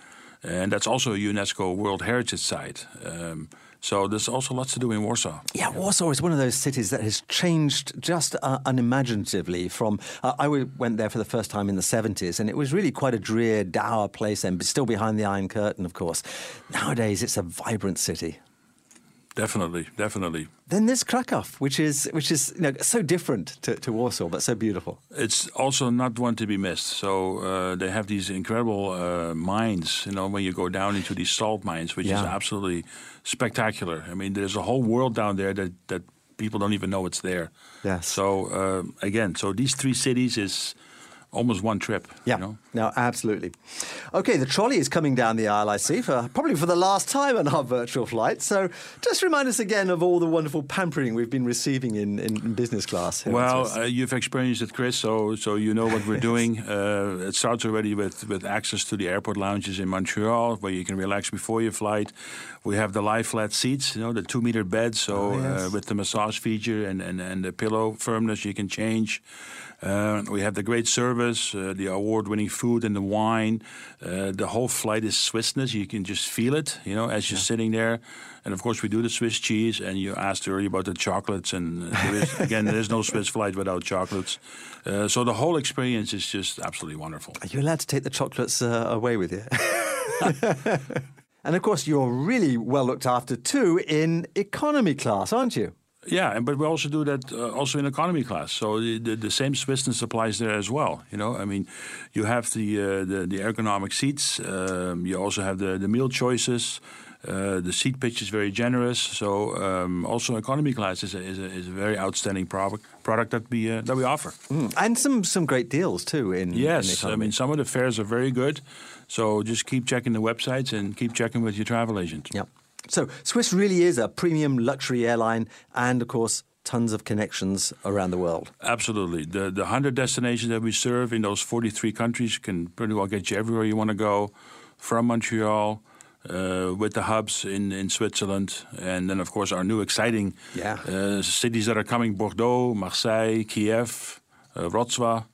and that's also a UNESCO World Heritage Site. Um, so there's also lots to do in Warsaw.
Yeah, Warsaw is one of those cities that has changed just uh, unimaginatively. From uh, I went there for the first time in the 70s, and it was really quite a drear, dour place, and still behind the Iron Curtain, of course. Nowadays, it's a vibrant city.
Definitely, definitely.
Then there's Krakow, which is which is you know so different to, to Warsaw, but so beautiful.
It's also not one to be missed. So uh, they have these incredible uh, mines. You know, when you go down into these salt mines, which
Yeah.
is absolutely spectacular. I mean, there's a whole world down there that that people don't even know it's there.
Yes.
So uh, again, so these three cities is almost one trip.
Yeah,
You know?
no, absolutely. Okay, the trolley is coming down the aisle, I see, for probably for the last time on our virtual flight. So just remind us again of all the wonderful pampering we've been receiving in, in, in business class.
Well, uh, you've experienced it, Chris, so so you know what we're doing. Uh, it starts already with, with access to the airport lounges in Montreal, where you can relax before your flight. We have the lie flat seats, you know, the two meter beds, so
Oh, yes.
uh, with the massage feature and, and, and the pillow firmness you can change. Uh, we have the great service, uh, the award-winning food and the wine. Uh, the whole flight is Swissness. You can just feel it, you know, as you're sitting there. And of course, we do the Swiss cheese. And you asked earlier about the chocolates, and uh, there is, again, there is no Swiss flight without chocolates. Uh, so the whole experience is just absolutely wonderful.
Are you allowed to take the chocolates uh, away with you? and of course, you're really well looked after too in economy class, aren't you?
Yeah, but we also do that uh, also in economy class. So the, the, the same Swissness applies there as well. You know, I mean, you have the uh, the, the ergonomic seats. Um, you also have the, the meal choices. Uh, the seat pitch is very generous. So um, also economy class is a, is a, is a very outstanding product product that we uh, that we offer.
Mm. And some, some great deals too in, in
Yes, I mean some of the fares are very good. So just keep checking the websites and keep checking with your travel agent.
Yeah. So Swiss really is a premium luxury airline, and of course, tons of connections around the world.
Absolutely. The the 100 destinations that we serve in those 43 countries can pretty well get you everywhere you want to go from Montreal. Uh, with the hubs in, in Switzerland, and then of course our new exciting
Yeah.
uh, cities that are coming: Bordeaux, Marseille, Kiev, uh, Wrocław.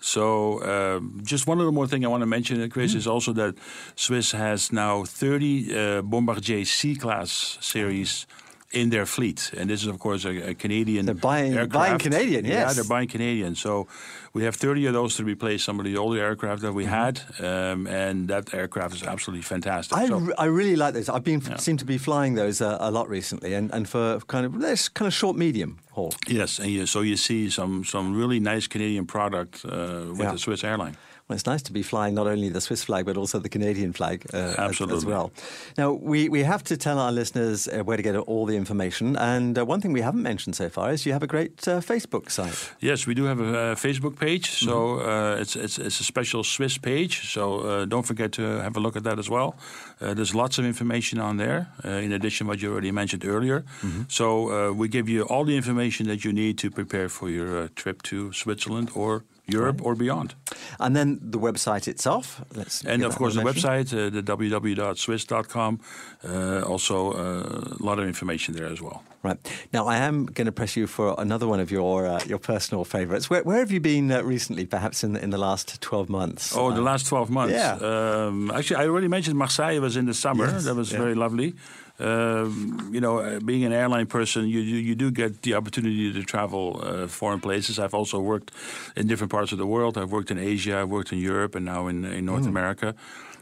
So, um, just one little more thing I want to mention, Chris, is also that Swiss has now 30 uh, Bombardier C-class series in their fleet, and this is of course a, a Canadian. They're
buying- buying Canadian,
Yeah, they're buying Canadian. So we have 30 of those to replace some of the older aircraft that we had, um, and that aircraft is absolutely fantastic.
I,
So-
re- I really like those. I've been seem to be flying those uh, a lot recently, and, and for kind of this kind of short medium haul.
Yes, and you, so you see some some really nice Canadian product uh, with
Yeah.
the Swiss airline.
Well, it's nice to be flying not only the Swiss flag but also the Canadian flag uh, as- As, well. Now we, we have to tell our listeners uh, where to get all the information, and uh, one thing we haven't mentioned so far is you have a great uh, Facebook site.
Yes, we do have a, Facebook page, so
Mm-hmm.
uh, it's, it's it's a special Swiss page. So uh, don't forget to have a look at that as well. Uh, there's lots of information on there, uh, in addition what you already mentioned earlier.
Mm-hmm.
So uh, we give you all the information that you need to prepare for your uh, trip to Switzerland or Europe or beyond.
And then the website itself. Let's
And of course, the website, uh, the www.swiss.com, uh, also uh, a lot of information there as well.
Right now, I am going to press you for another one of your uh, your personal favourites. Where, where have you been uh, recently? Perhaps in the, in the last twelve months.
Oh, the
Uh,
last 12 months.
yeah.
Um, actually, I already mentioned Marseille was in the summer.
Yes,
That was
yeah.
very lovely. Um, you know, uh, being an airline person, you, you, you do get the opportunity to travel uh, foreign places. I've also worked in different parts of the world. I've worked in Asia, I've worked in Europe, and now in, in North
Mm.
America.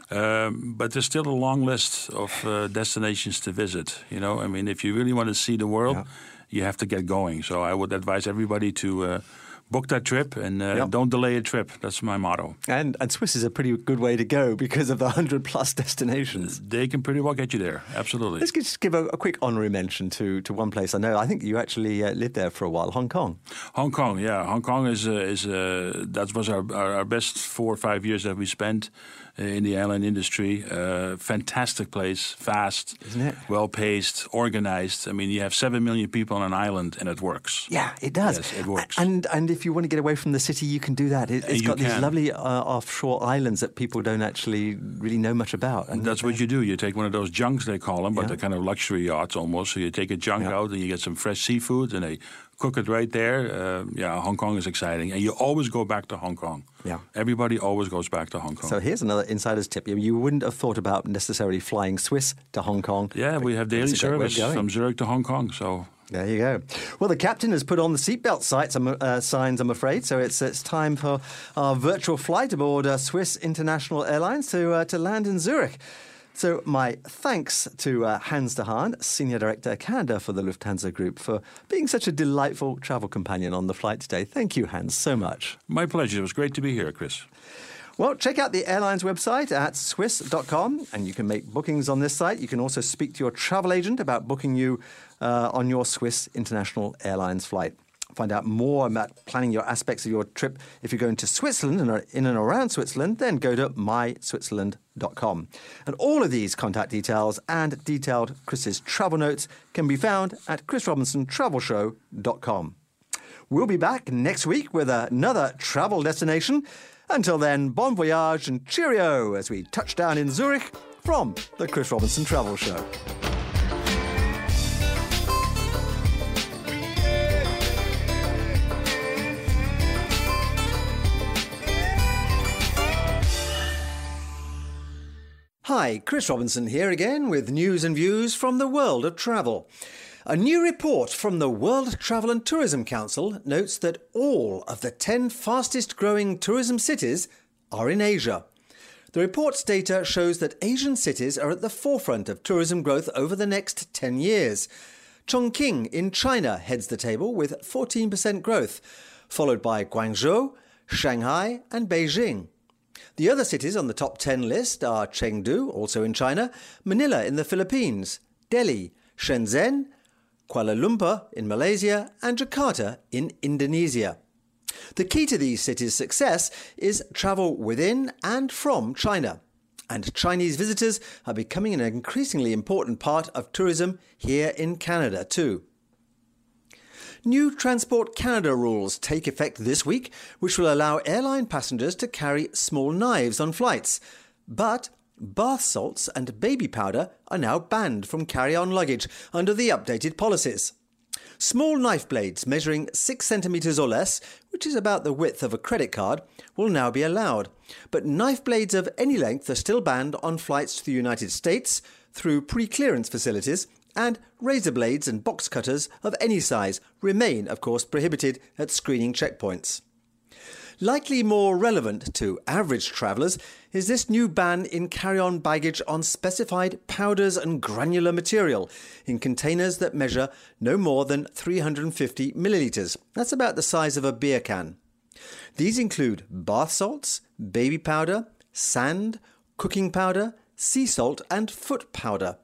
Um, but there's still a long list of uh, destinations to visit. You know, I mean, if you really want to see the world, you have to get going. So I would advise everybody to uh, book that trip and uh,
Yeah.
don't delay a trip. That's my motto.
And and Swiss is a pretty good way to go because of the hundred plus destinations.
They can pretty well get you there. Absolutely.
Let's just give a, a quick honorary mention to, to one place I know. I think you actually uh, lived there for a while, Hong Kong.
Hong Kong, yeah, Hong Kong is uh, is uh, that was our, our our best four or five years that we spent in the airline industry. Uh, fantastic place, fast,
Isn't it?
well paced, organized. I mean, you have seven million people on an island, and it works.
Yeah, it does.
Yes, it works.
And and if you want to get away from the city, you can do that. It,
you
got these lovely uh, offshore islands that people don't actually really know much about.
And that's what you do. You take one of those junks, they call them, but
Yeah.
they're kind of luxury yachts almost. So you take a junk out and you get some fresh seafood and they cook it right there. Uh, yeah, Hong Kong is exciting. And you always go back to Hong Kong.
Yeah.
Everybody always goes back to Hong Kong.
So here's another insider's tip. You- wouldn't have thought about necessarily flying Swiss to Hong Kong.
yeah, we have daily
That's a great way of
service from Zurich to Hong Kong. So
There you go. Well, the captain has put on the seatbelt sights, I'm, uh, signs, I'm afraid. So it's it's time for our virtual flight aboard uh, Swiss International Airlines to uh, to land in Zurich. So my thanks to uh, Hans de Haan, Senior Director Canada for the Lufthansa Group, for being such a delightful travel companion on the flight today. Thank you, Hans, so much.
my pleasure. It was great to be here, Chris.
Well, check out the airline's website at swiss.com and you can make bookings on this site. You can also speak to your travel agent about booking you uh, on your Swiss International Airlines flight. Find out more about planning your aspects of your trip. If you're going to Switzerland and are in and around Switzerland, then go to myswitzerland.com. And all of these contact details and detailed Chris's travel notes can be found at chrisrobinsontravelshow.com. We'll be back next week with another travel destination. Until then, bon voyage and cheerio as we touch down in Zurich from the Chris Robinson Travel Show. Hi, Chris Robinson here again with news and views from the world of travel. A new report from the World Travel and Tourism Council notes that all of the 10 fastest growing tourism cities are in Asia. The report's data shows that Asian cities are at the forefront of tourism growth over the next 10 years. Chongqing in China heads the table with 14% growth, followed by Guangzhou, Shanghai, and Beijing. The other cities on the top 10 list are Chengdu, also in China, Manila in the Philippines, Delhi, Shenzhen, Kuala Lumpur in Malaysia, and Jakarta in Indonesia. The key to these cities' success is travel within and from China. And Chinese visitors are becoming an increasingly important part of tourism here in Canada, too. New Transport Canada rules take effect this week, which will allow airline passengers to carry small knives on flights. But bath salts and baby powder are now banned from carry on luggage under the updated policies. Small knife blades measuring 6 centimetres or less, which is about the width of a credit card, will now be allowed. But knife blades of any length are still banned on flights to the United States through pre clearance facilities, and razor blades and box cutters of any size remain, of course, prohibited at screening checkpoints. Likely more relevant to average travellers is this new ban in carry on baggage on specified powders and granular material in containers that measure no more than 350 millilitres. That's about the size of a beer can. These include bath salts, baby powder, sand, cooking powder, sea salt, and foot powder.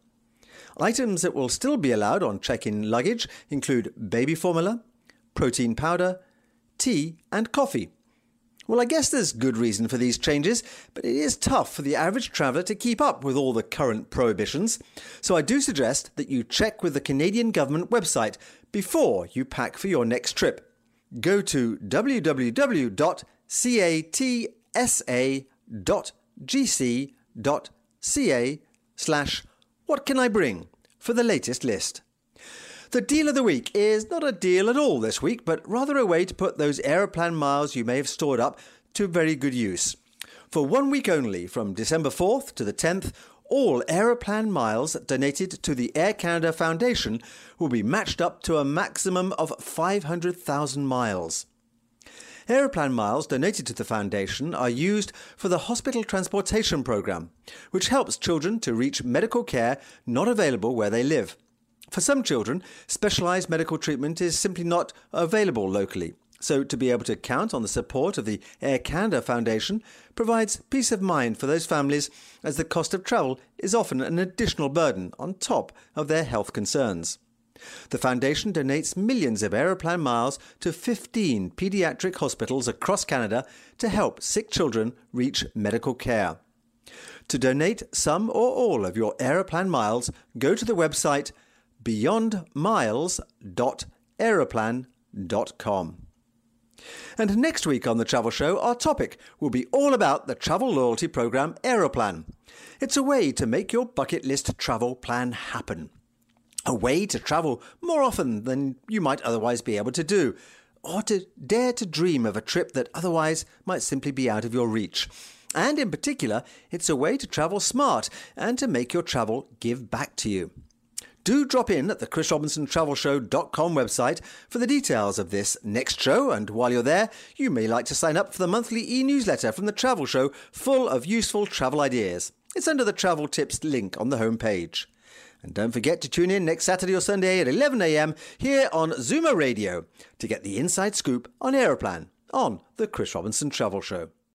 Items that will still be allowed on check in luggage include baby formula, protein powder, tea, and coffee. Well, I guess there's good reason for these changes, but it is tough for the average traveller to keep up with all the current prohibitions. So I do suggest that you check with the Canadian Government website before you pack for your next trip. Go to www.catsa.gc.ca slash what can I bring for the latest list. The deal of the week is not a deal at all this week, but rather a way to put those Aeroplan miles you may have stored up to very good use. For one week only, from December 4th to the 10th, all Aeroplan miles donated to the Air Canada Foundation will be matched up to a maximum of 500,000 miles. Aeroplan miles donated to the foundation are used for the Hospital Transportation Programme, which helps children to reach medical care not available where they live. For some children, specialised medical treatment is simply not available locally. So, to be able to count on the support of the Air Canada Foundation provides peace of mind for those families, as the cost of travel is often an additional burden on top of their health concerns. The Foundation donates millions of Aeroplan miles to 15 paediatric hospitals across Canada to help sick children reach medical care. To donate some or all of your Aeroplan miles, go to the website beyondmiles.aeroplan.com. And next week on the Travel Show, our topic will be all about the travel loyalty program Aeroplan. It's a way to make your bucket list travel plan happen. A way to travel more often than you might otherwise be able to do, or to dare to dream of a trip that otherwise might simply be out of your reach. And in particular, it's a way to travel smart and to make your travel give back to you. Do drop in at the Chris Robinson Travel chrisrobinsontravelshow.com website for the details of this next show, and while you're there, you may like to sign up for the monthly e-newsletter from the Travel Show full of useful travel ideas. It's under the travel tips link on the homepage. And don't forget to tune in next Saturday or Sunday at 11am here on Zoomer Radio to get the inside scoop on Aeroplan on the Chris Robinson Travel Show.